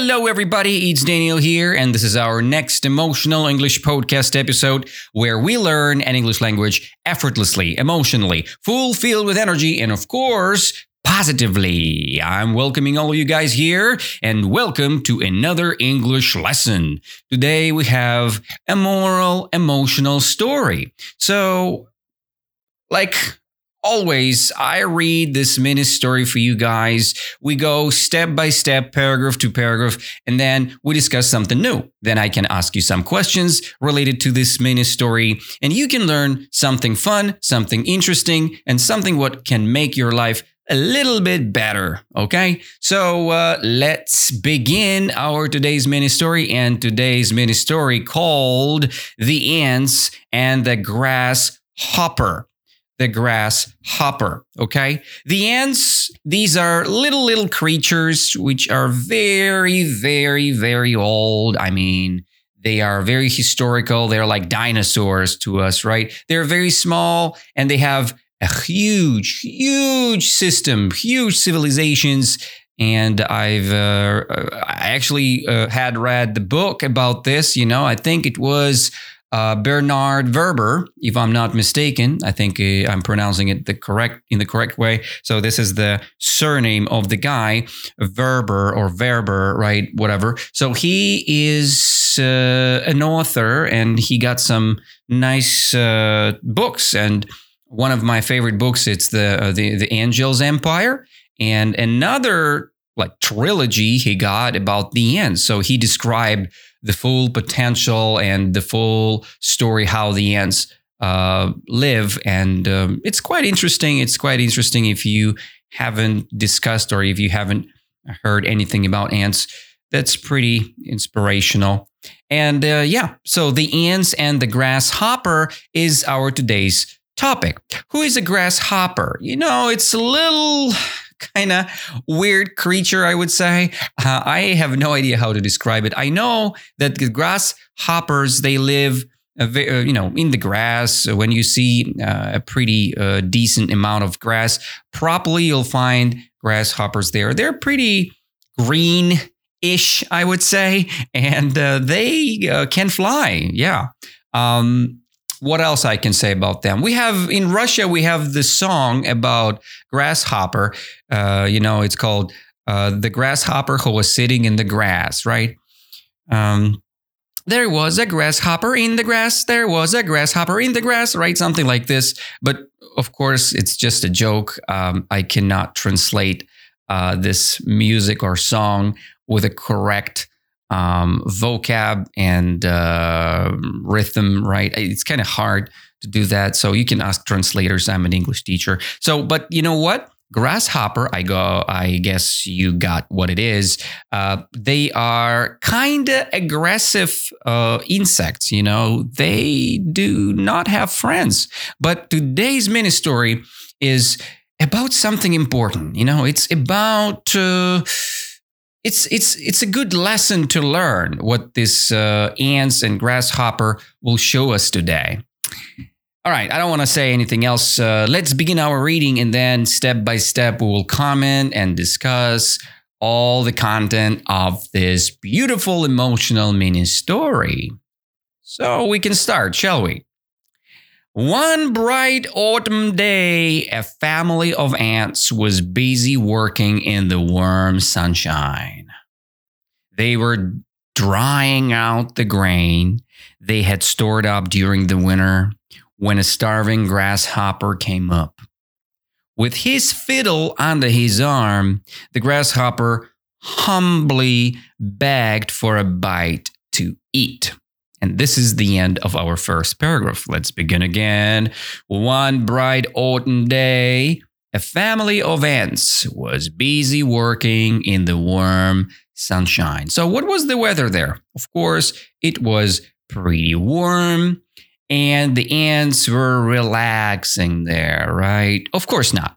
Hello, everybody. It's Daniel here, and this is our next emotional English podcast episode where we learn an English language effortlessly, emotionally, full filled with energy, and of course, positively. I'm welcoming all of you guys here, and welcome to another English lesson. Today, we have a moral, emotional story. So, like always, I read this mini story for you guys. We go step by step, paragraph to paragraph, and then we discuss something new. Then I can ask you some questions related to this mini story, and you can learn something fun, something interesting, and something what can make your life a little bit better. Okay, so uh, let's begin our today's mini story. And today's mini story called "The Ants and the Grasshopper." The grasshopper. Okay. The ants, these are little, little creatures which are very, very, very old. I mean, they are very historical. They're like dinosaurs to us, right? They're very small and they have a huge, huge system, huge civilizations. And I've uh, I actually uh, had read the book about this. You know, I think it was uh, Bernard Werber, if I'm not mistaken. I think uh, I'm pronouncing it the correct in the correct way. So this is the surname of the guy, Werber or Werber, right? Whatever. So he is uh, an author, and he got some nice uh, books. And one of my favorite books, it's the uh, the the Angel's Empire, and another like trilogy he got about the end. So he described the full potential and the full story how the ants uh, live, and um, it's quite interesting. It's quite interesting if you haven't discussed or if you haven't heard anything about ants. That's pretty inspirational. And uh, yeah, so the ants and the grasshopper is our today's topic. Who is a grasshopper? You know, it's a little kind of weird creature, I would say. Uh, I have no idea how to describe it. I know that the grasshoppers, they live. Uh, you know, in the grass, when you see uh, a pretty uh, decent amount of grass, probably you'll find grasshoppers there. They're pretty green ish, I would say, and uh, they uh, can fly. Yeah. Um, what else I can say about them? We have in Russia, we have the song about grasshopper. Uh, you know, it's called uh, "The Grasshopper Who Was Sitting in the Grass," right? Um, there was a grasshopper in the grass. There was a grasshopper in the grass, right? Something like this. But of course, it's just a joke. Um, I cannot translate uh, this music or song with a correct um, vocab and uh, rhythm, right? It's kind of hard to do that. So you can ask translators. I'm an English teacher. So, but you know what? Grasshopper, I go, I guess you got what it is. Uh, they are kind of aggressive uh, insects, you know, they do not have friends. But today's mini story is about something important, you know, it's about. Uh, it's it's it's a good lesson to learn what this uh, ants and grasshopper will show us today. All right, I don't want to say anything else. Uh, let's begin our reading, and then step by step, we will comment and discuss all the content of this beautiful emotional mini story. So we can start, shall we? One bright autumn day, a family of ants was busy working in the warm sunshine. They were drying out the grain they had stored up during the winter when a starving grasshopper came up. With his fiddle under his arm, the grasshopper humbly begged for a bite to eat. And this is the end of our first paragraph. Let's begin again. One bright autumn day, a family of ants was busy working in the warm sunshine. So, what was the weather there? Of course, it was pretty warm and the ants were relaxing there, right? Of course not.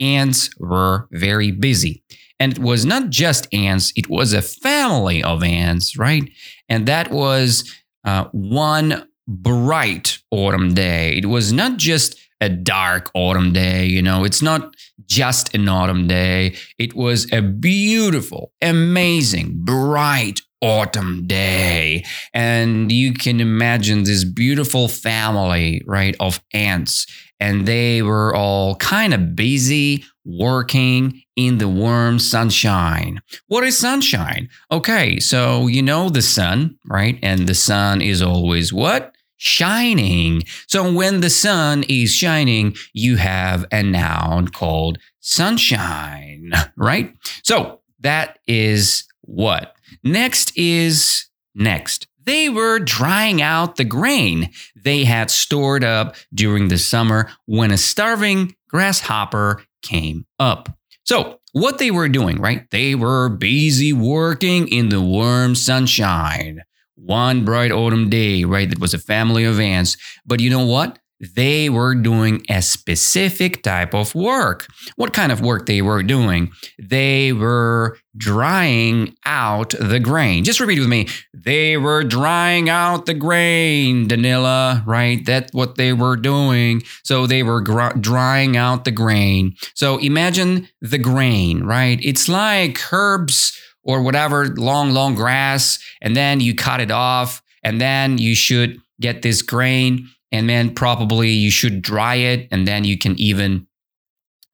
Ants were very busy. And it was not just ants, it was a family of ants, right? And that was uh, one bright autumn day. It was not just a dark autumn day. You know, it's not just an autumn day. It was a beautiful, amazing, bright autumn day. And you can imagine this beautiful family, right, of ants. And they were all kind of busy working in the warm sunshine. What is sunshine? Okay, so you know the sun, right? And the sun is always what? Shining. So when the sun is shining, you have a noun called sunshine, right? So that is what? Next is next. They were drying out the grain they had stored up during the summer when a starving grasshopper came up. So, what they were doing, right? They were busy working in the warm sunshine. One bright autumn day, right? That was a family of ants. But you know what? They were doing a specific type of work. What kind of work they were doing? They were drying out the grain. Just repeat with me. They were drying out the grain, Danila, right? That's what they were doing. So they were gr- drying out the grain. So imagine the grain, right? It's like herbs or whatever, long, long grass, and then you cut it off, and then you should get this grain and then probably you should dry it and then you can even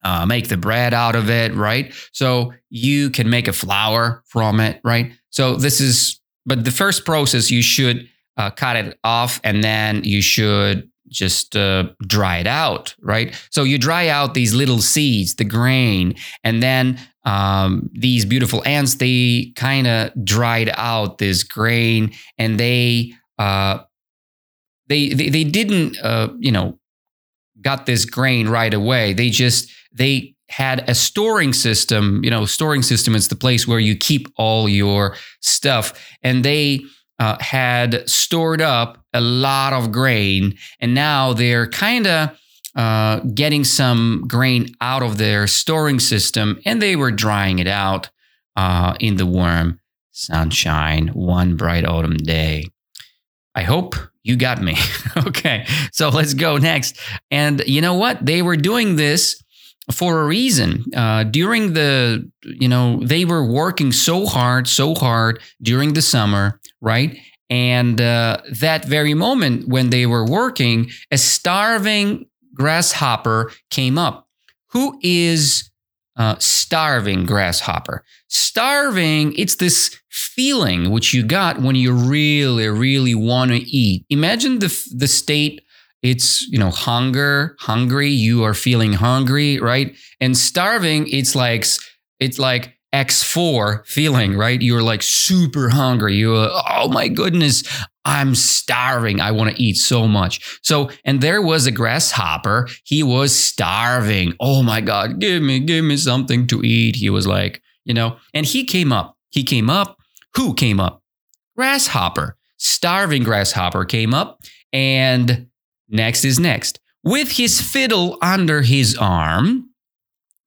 uh, make the bread out of it right? So you can make a flour from it right? So this is but the first process you should uh, cut it off and then you should just uh, dry it out right? So you dry out these little seeds the grain and then um, these beautiful ants they kind of dried out this grain and they uh, they they, they didn't uh, you know got this grain right away. They just they had a storing system. You know, storing system is the place where you keep all your stuff, and they uh, had stored up a lot of grain, and now they're kind of uh, getting some grain out of their storing system, and they were drying it out uh, in the warm sunshine one bright autumn day. I hope you got me. okay, so let's go next. And you know what? They were doing this for a reason. Uh, during the, you know, they were working so hard, so hard during the summer, right? And uh, that very moment when they were working, a starving grasshopper came up. Who is uh, starving grasshopper? Starving, it's this feeling which you got when you really, really want to eat. Imagine the the state. It's you know hunger, hungry. You are feeling hungry, right? And starving, it's like it's like X4 feeling, right? You're like super hungry. You're, uh, oh my goodness, I'm starving. I want to eat so much. So, and there was a grasshopper. He was starving. Oh my God, give me, give me something to eat. He was like, you know, and he came up. He came up who came up? Grasshopper. Starving Grasshopper came up. And next is next. With his fiddle under his arm,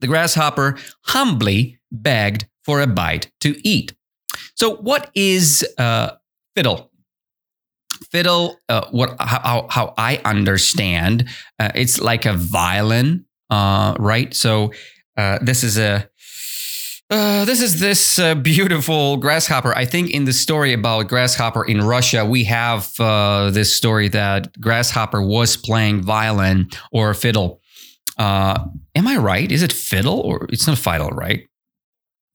the grasshopper humbly begged for a bite to eat. So, what is uh, fiddle? Fiddle, uh, what how, how I understand, uh, it's like a violin, uh, right? So, uh, this is a uh, this is this uh, beautiful grasshopper. I think in the story about grasshopper in Russia, we have uh, this story that grasshopper was playing violin or fiddle. Uh, am I right? Is it fiddle or it's not fiddle, right?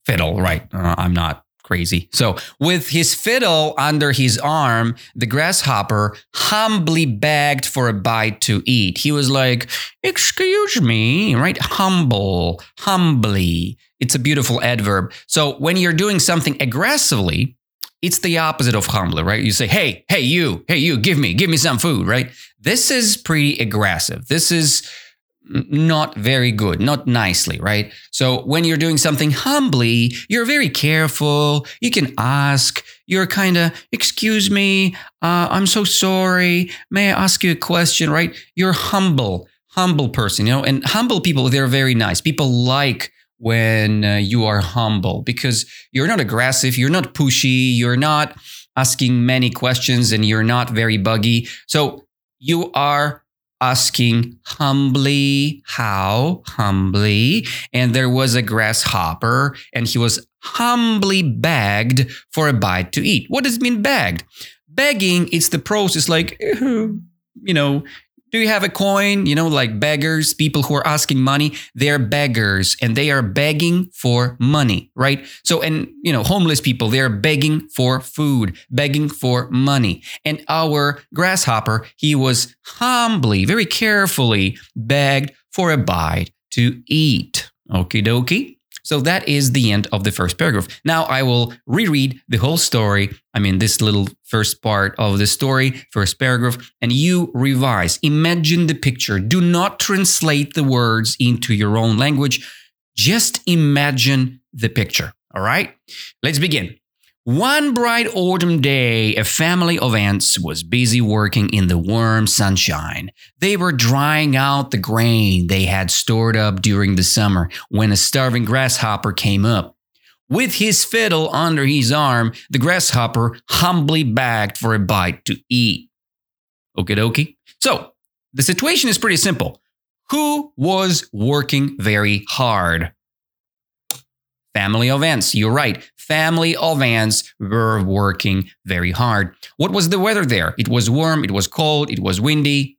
Fiddle, right? Uh, I'm not crazy. So, with his fiddle under his arm, the grasshopper humbly begged for a bite to eat. He was like, Excuse me, right? Humble, humbly. It's a beautiful adverb. So, when you're doing something aggressively, it's the opposite of humble, right? You say, Hey, hey, you, hey, you, give me, give me some food, right? This is pretty aggressive. This is not very good, not nicely, right? So when you're doing something humbly, you're very careful. You can ask. You're kind of, excuse me, uh, I'm so sorry. May I ask you a question, right? You're humble, humble person, you know, and humble people, they're very nice. People like when uh, you are humble because you're not aggressive, you're not pushy, you're not asking many questions, and you're not very buggy. So you are asking humbly, how humbly. And there was a grasshopper, and he was humbly begged for a bite to eat. What does it mean, begged? Begging, is the process like, you know, do you have a coin? You know, like beggars, people who are asking money, they're beggars and they are begging for money, right? So, and, you know, homeless people, they're begging for food, begging for money. And our grasshopper, he was humbly, very carefully begged for a bite to eat. Okie dokie. So that is the end of the first paragraph. Now I will reread the whole story. I mean, this little first part of the story, first paragraph, and you revise. Imagine the picture. Do not translate the words into your own language. Just imagine the picture. All right? Let's begin. One bright autumn day, a family of ants was busy working in the warm sunshine. They were drying out the grain they had stored up during the summer when a starving grasshopper came up. With his fiddle under his arm, the grasshopper humbly begged for a bite to eat. Okie dokie. So, the situation is pretty simple. Who was working very hard? Family of ants. You're right. Family of ants were working very hard. What was the weather there? It was warm, it was cold, it was windy,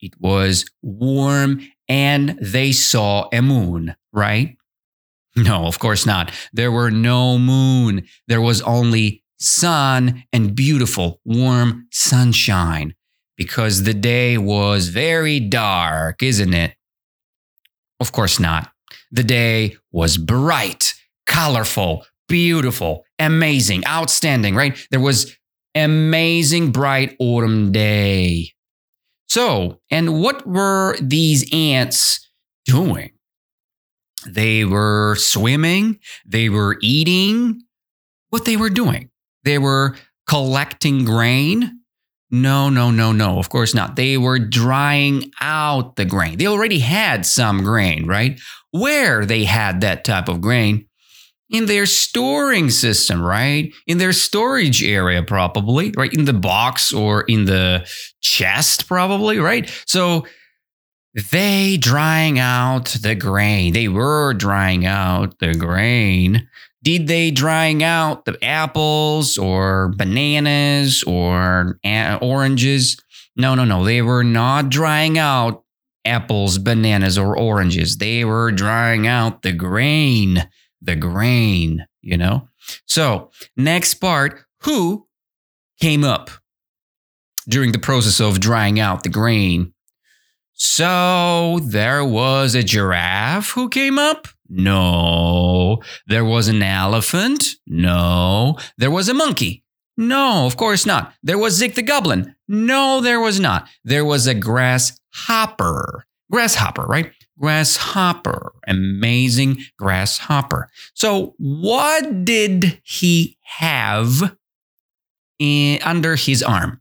it was warm, and they saw a moon, right? No, of course not. There were no moon. There was only sun and beautiful warm sunshine because the day was very dark, isn't it? Of course not. The day was bright colorful, beautiful, amazing, outstanding, right? There was amazing bright autumn day. So, and what were these ants doing? They were swimming, they were eating. What they were doing? They were collecting grain. No, no, no, no, of course not. They were drying out the grain. They already had some grain, right? Where they had that type of grain in their storing system, right? In their storage area, probably, right? In the box or in the chest, probably, right? So they drying out the grain. They were drying out the grain. Did they drying out the apples or bananas or oranges? No, no, no. They were not drying out apples, bananas, or oranges. They were drying out the grain the grain, you know? So, next part who came up during the process of drying out the grain? So, there was a giraffe who came up? No. There was an elephant? No. There was a monkey? No, of course not. There was Zig the Goblin? No, there was not. There was a grasshopper. Grasshopper, right? Grasshopper, amazing grasshopper. So, what did he have in, under his arm?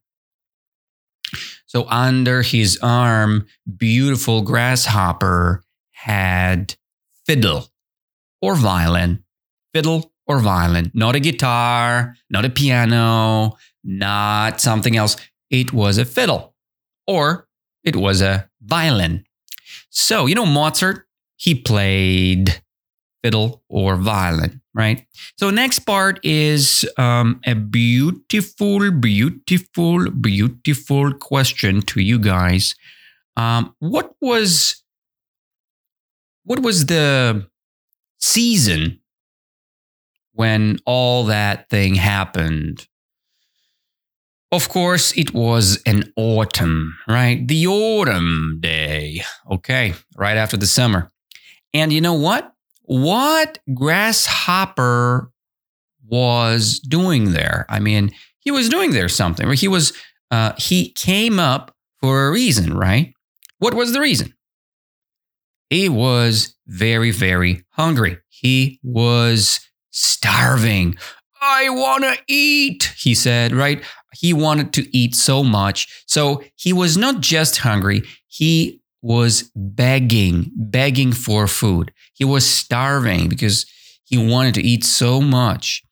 So, under his arm, beautiful grasshopper had fiddle or violin, fiddle or violin, not a guitar, not a piano, not something else. It was a fiddle or it was a violin. So, you know, Mozart, he played fiddle or violin, right? So, next part is um, a beautiful, beautiful, beautiful question to you guys. Um, what was what was the season when all that thing happened? Of course, it was an autumn, right? The autumn day. Okay, right after the summer. And you know what? What Grasshopper was doing there? I mean, he was doing there something. He was, uh, he came up for a reason, right? What was the reason? He was very, very hungry. He was starving. I want to eat, he said, right? He wanted to eat so much. So he was not just hungry, he was begging, begging for food. He was starving because he wanted to eat so much.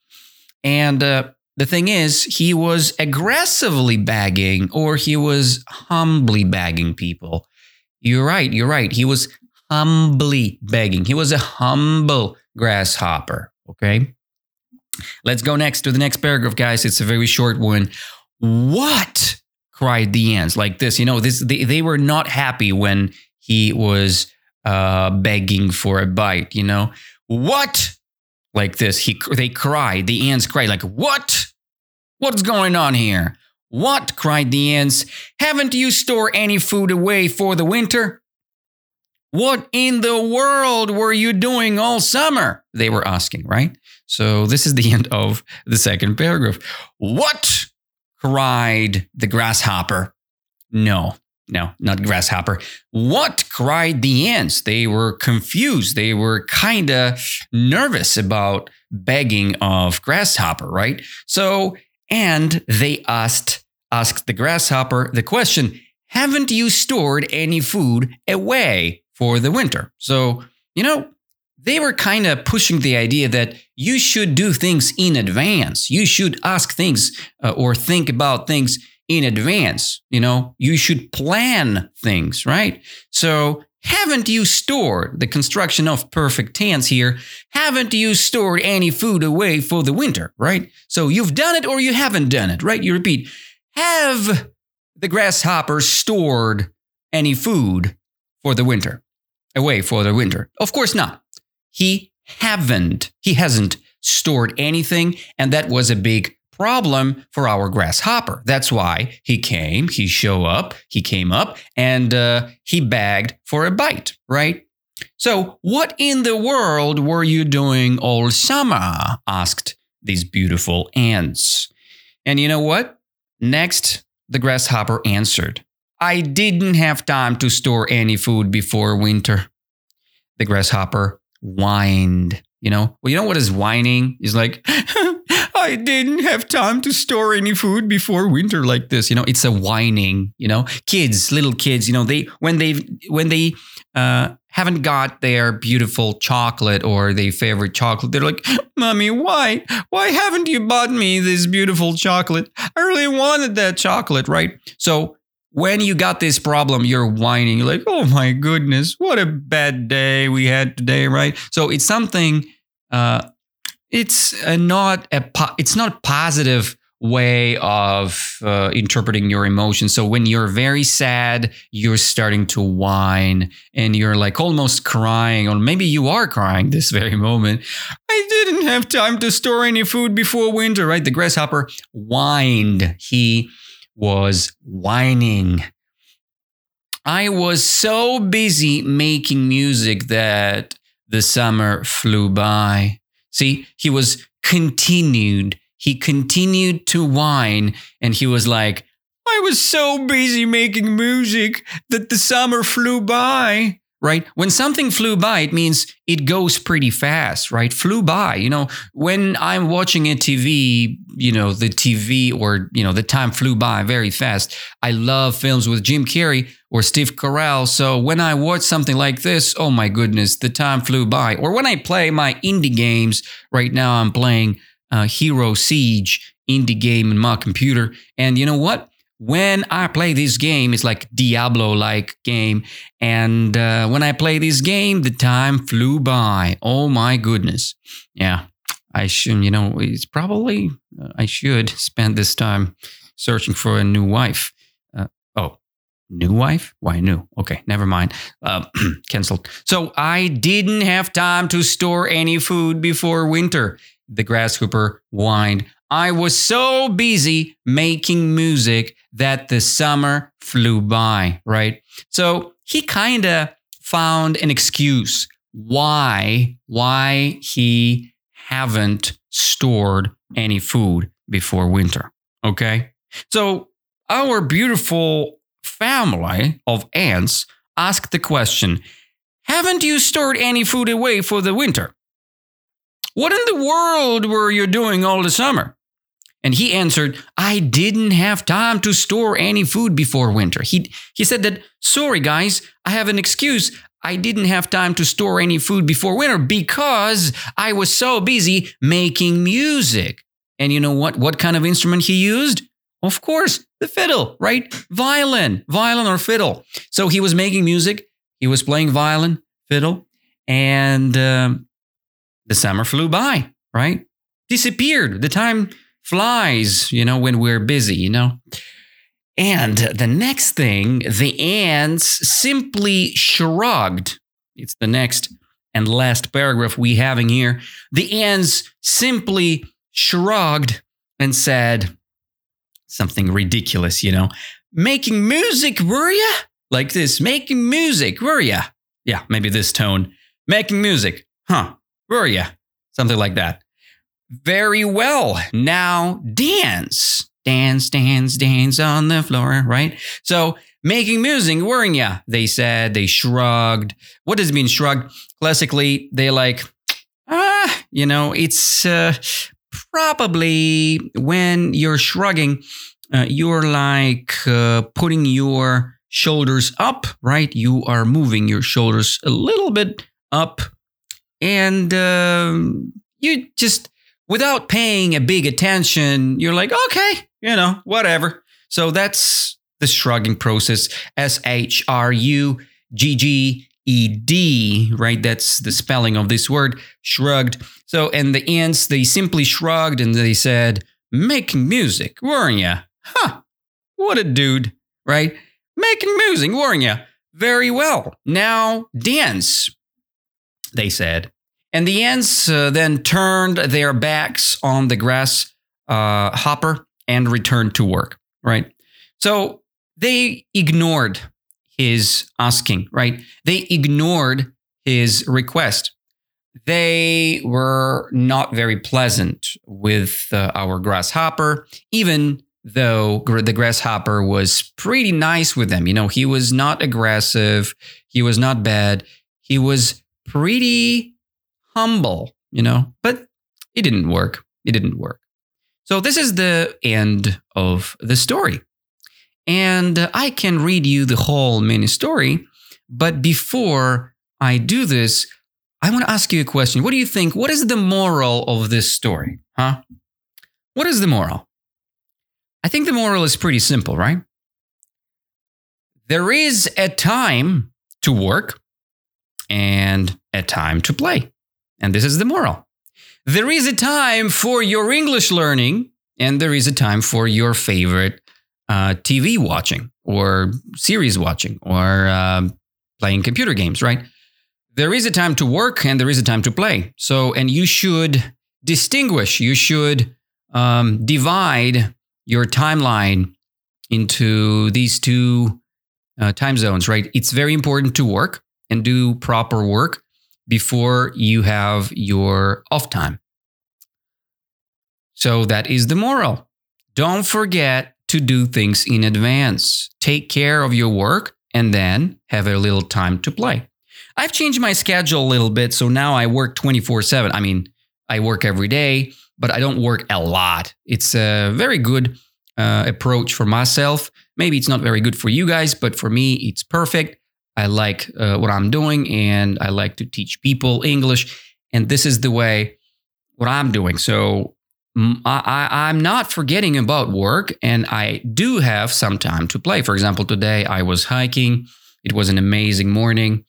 And uh, the thing is, he was aggressively begging or he was humbly begging people. You're right, you're right. He was humbly begging. He was a humble grasshopper. Okay. Let's go next to the next paragraph, guys. It's a very short one. What? cried the ants like this. You know, this they, they were not happy when he was uh, begging for a bite, you know. What? Like this. He they cried. The ants cried like, "What? What's going on here?" What? cried the ants. Haven't you stored any food away for the winter? What in the world were you doing all summer? They were asking, right? So this is the end of the second paragraph. What? Cried the grasshopper. No, no, not grasshopper. What? cried the ants. They were confused. They were kind of nervous about begging of grasshopper, right? So, and they asked asked the grasshopper the question, "Haven't you stored any food away for the winter. So, you know, they were kind of pushing the idea that you should do things in advance. You should ask things uh, or think about things in advance. You know, you should plan things, right? So, haven't you stored the construction of perfect tense here? Haven't you stored any food away for the winter, right? So, you've done it or you haven't done it, right? You repeat, have the grasshopper stored any food for the winter? away for the winter? Of course not. He haven't, he hasn't stored anything, and that was a big problem for our grasshopper. That's why he came, he show up, he came up, and uh, he begged for a bite, right? So, what in the world were you doing all summer? asked these beautiful ants. And you know what? Next, the grasshopper answered, I didn't have time to store any food before winter. The grasshopper whined. You know, well, you know what is whining? He's like, I didn't have time to store any food before winter like this. You know, it's a whining. You know, kids, little kids. You know, they when they when they uh, haven't got their beautiful chocolate or their favorite chocolate, they're like, "Mommy, why? Why haven't you bought me this beautiful chocolate? I really wanted that chocolate, right?" So when you got this problem, you're whining. You're like, oh my goodness, what a bad day we had today, right? So it's something. Uh, it's a not a po- it's not a positive way of uh, interpreting your emotions. So when you're very sad, you're starting to whine and you're like almost crying, or maybe you are crying this very moment. I didn't have time to store any food before winter, right? The grasshopper whined. He was whining. I was so busy making music that the summer flew by. See, he was continued. He continued to whine and he was like, I was so busy making music that the summer flew by right? When something flew by, it means it goes pretty fast, right? Flew by. You know, when I'm watching a TV, you know, the TV or, you know, the time flew by very fast. I love films with Jim Carrey or Steve Carell. So when I watch something like this, oh my goodness, the time flew by. Or when I play my indie games, right now I'm playing uh, Hero Siege indie game in my computer. And you know what? When I play this game, it's like Diablo like game. And uh, when I play this game, the time flew by. Oh my goodness. Yeah, I should, you know, it's probably, uh, I should spend this time searching for a new wife. Uh, oh, new wife? Why new? Okay, never mind. Uh, canceled. So I didn't have time to store any food before winter. The grasshopper whined. I was so busy making music that the summer flew by, right? So he kind of found an excuse why why he haven't stored any food before winter. Okay? So our beautiful family of ants asked the question, haven't you stored any food away for the winter? What in the world were you doing all the summer? And he answered, I didn't have time to store any food before winter. He, he said that, sorry guys, I have an excuse. I didn't have time to store any food before winter because I was so busy making music. And you know what? What kind of instrument he used? Of course, the fiddle, right? Violin, violin or fiddle. So he was making music. He was playing violin, fiddle, and um, the summer flew by, right? Disappeared. The time flies, you know, when we're busy, you know. And the next thing, the ants simply shrugged. It's the next and last paragraph we having here. The ants simply shrugged and said something ridiculous, you know. Making music, were ya? Like this, making music, were ya? Yeah, maybe this tone. Making music, huh? Were ya? Something like that. Very well. Now dance dance, dance, dance on the floor, right? So making music, weren't? They said, they shrugged. What does it mean, shrug? Classically, they like, ah, you know, it's uh, probably when you're shrugging, uh, you're like uh, putting your shoulders up, right? You are moving your shoulders a little bit up and um, you just without paying a big attention, you're like, okay, you know, whatever. So that's the shrugging process. S H R U G G E D, right? That's the spelling of this word, shrugged. So, and the ants, they simply shrugged and they said, making music, weren't ya? Huh, what a dude, right? Making music, weren't ya? Very well. Now dance, they said. And the ants uh, then turned their backs on the grass uh, hopper and returned to work, right? So they ignored his asking, right? They ignored his request. They were not very pleasant with uh, our grasshopper, even though the grasshopper was pretty nice with them. You know, he was not aggressive, he was not bad, he was pretty humble, you know, but it didn't work. It didn't work. So this is the end of the story. And I can read you the whole mini story. But before I do this, I want to ask you a question. What do you think? What is the moral of this story? Huh? What is the moral? I think the moral is pretty simple, right? There is a time to work and a time to play. And this is the moral. There is a time for your English learning, and there is a time for your favorite uh, TV watching or series watching or um, playing computer games, right? There is a time to work and there is a time to play. So, and you should distinguish, you should um, divide your timeline into these two uh, time zones, right? It's very important to work and do proper work before you have your off time. So that is the moral. Don't forget to do things in advance. Take care of your work and then have a little time to play. I've changed my schedule a little bit. So now I work 24 7. I mean, I work every day, but I don't work a lot. It's a very good uh, approach for myself. Maybe it's not very good for you guys, but for me, it's perfect. I like uh, what I'm doing and I like to teach people English. And this is the way what I'm doing. So I, I, am not forgetting about work and I do have some time to play. For example, today I was hiking. It was an amazing morning.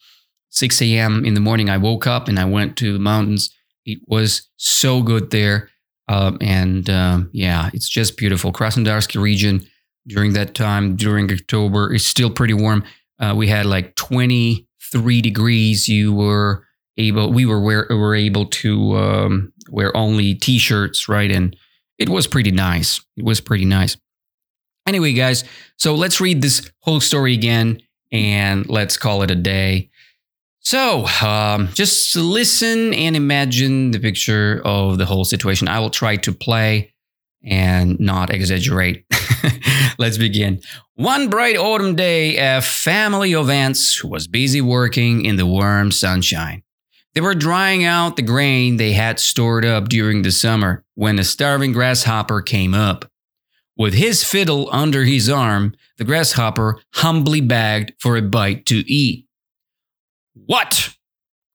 6 a.m. in the morning, I woke up and I went to the mountains. It was so good there. Um, and um, yeah, it's just beautiful. Krasnodarski region during that time, during October, is still pretty warm. Uh, we had like 23 degrees. You were able, we were, wear, were able to um, wear only t shirts, right? And it was pretty nice. It was pretty nice. Anyway, guys, so let's read this whole story again and let's call it a day. So, um, just listen and imagine the picture of the whole situation. I will try to play and not exaggerate. Let's begin. One bright autumn day, a family of ants was busy working in the warm sunshine. They were drying out the grain they had stored up during the summer when a starving grasshopper came up. With his fiddle under his arm, the grasshopper humbly begged for a bite to eat. What?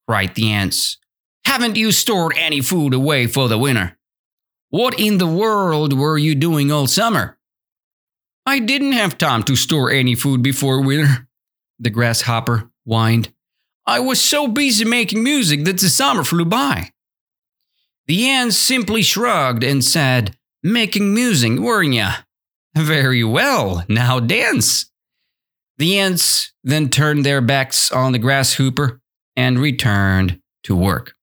cried the ants. Haven't you stored any food away for the winter? What in the world were you doing all summer? I didn't have time to store any food before winter, the grasshopper whined. I was so busy making music that the summer flew by. The ant simply shrugged and said, Making music, weren't ya? Very well, now dance. The ants then turned their backs on the grasshopper and returned to work.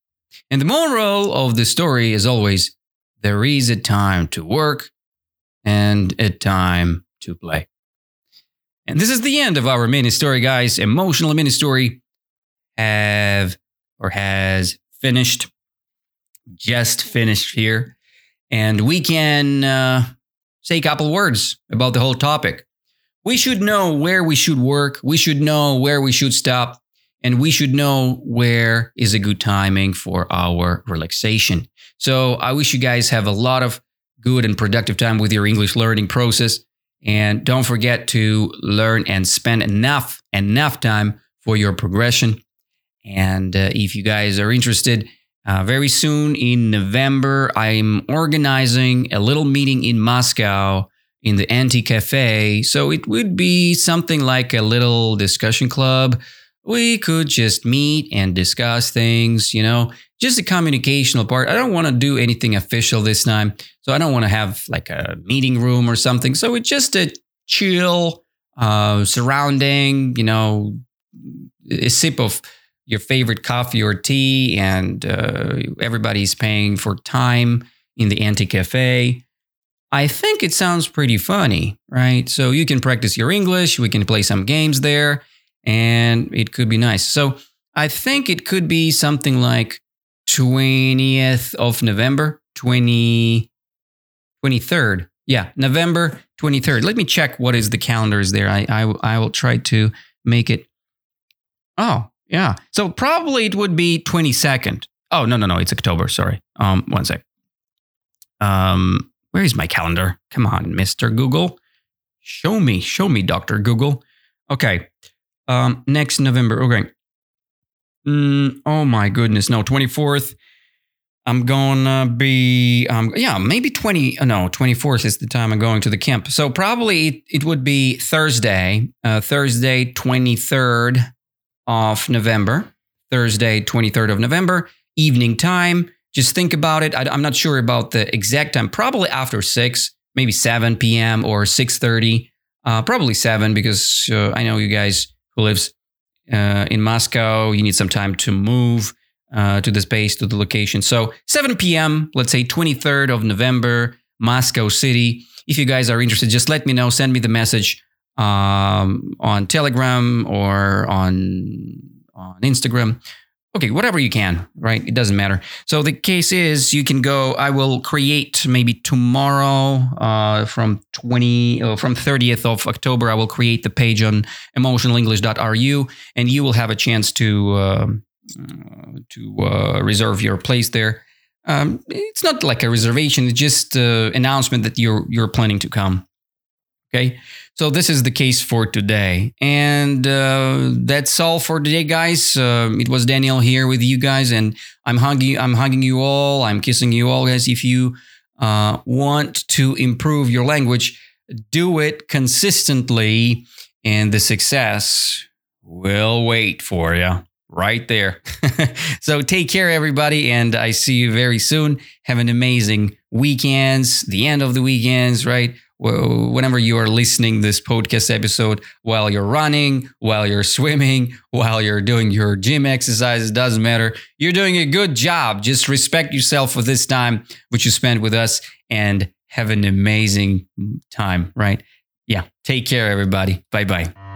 And the moral of the story is always there is a time to work and a time to play. And this is the end of our mini story, guys. Emotional mini story have or has finished, just finished here. And we can uh, say a couple words about the whole topic. We should know where we should work. We should know where we should stop. And we should know where is a good timing for our relaxation. So I wish you guys have a lot of good and productive time with your English learning process. And don't forget to learn and spend enough, enough time for your progression. And uh, if you guys are interested, uh, very soon in November, I'm organizing a little meeting in Moscow in the Anti Cafe. So it would be something like a little discussion club. We could just meet and discuss things, you know, just the communicational part. I don't want to do anything official this time. So I don't want to have like a meeting room or something. So it's just a chill uh, surrounding, you know, a sip of your favorite coffee or tea, and uh, everybody's paying for time in the anti cafe. I think it sounds pretty funny, right? So you can practice your English, we can play some games there, and it could be nice. So I think it could be something like 20th of November, 20, 23rd. Yeah, November 23rd. Let me check what is the calendar is there. I, I, I will try to make it. Oh, yeah. So probably it would be 22nd. Oh, no, no, no. It's October. Sorry. Um, one sec. Um, where is my calendar? Come on, Mr. Google. Show me, show me, Dr. Google. Okay. Um, next November. Okay. Mm, oh my goodness. No, 24th. I'm gonna be um yeah, maybe 20 no, 24th is the time I'm going to the camp. So probably it, would be Thursday, uh, Thursday 23rd of November, Thursday, 23rd of November, evening time. Just think about it. I, am not sure about the exact time. Probably after six, maybe 7 p.m. or 6:30. Uh, probably seven because uh, I know you guys who lives uh, in Moscow. You need some time to move uh, to the space to the location. So 7 p.m. Let's say 23rd of November, Moscow City. If you guys are interested, just let me know. Send me the message um, on Telegram or on on Instagram. Okay, whatever you can, right? It doesn't matter. So the case is, you can go. I will create maybe tomorrow, uh, from twenty, uh, from thirtieth of October. I will create the page on emotionalenglish.ru, and you will have a chance to uh, to uh, reserve your place there. Um, it's not like a reservation; it's just an announcement that you're you're planning to come. Okay. So this is the case for today. And uh, that's all for today, guys. Uh, it was Daniel here with you guys, and I'm hugging, I'm hugging you all. I'm kissing you all, guys. If you uh, want to improve your language, do it consistently, and the success will wait for you right there. so take care, everybody, and I see you very soon. Have an amazing weekends, the end of the weekends, right? Whenever you are listening this podcast episode while you're running while you're swimming while you're doing your gym exercises doesn't matter. You're doing a good job. Just respect yourself for this time which you spent with us and have an amazing time right? Yeah. Take care everybody. Bye bye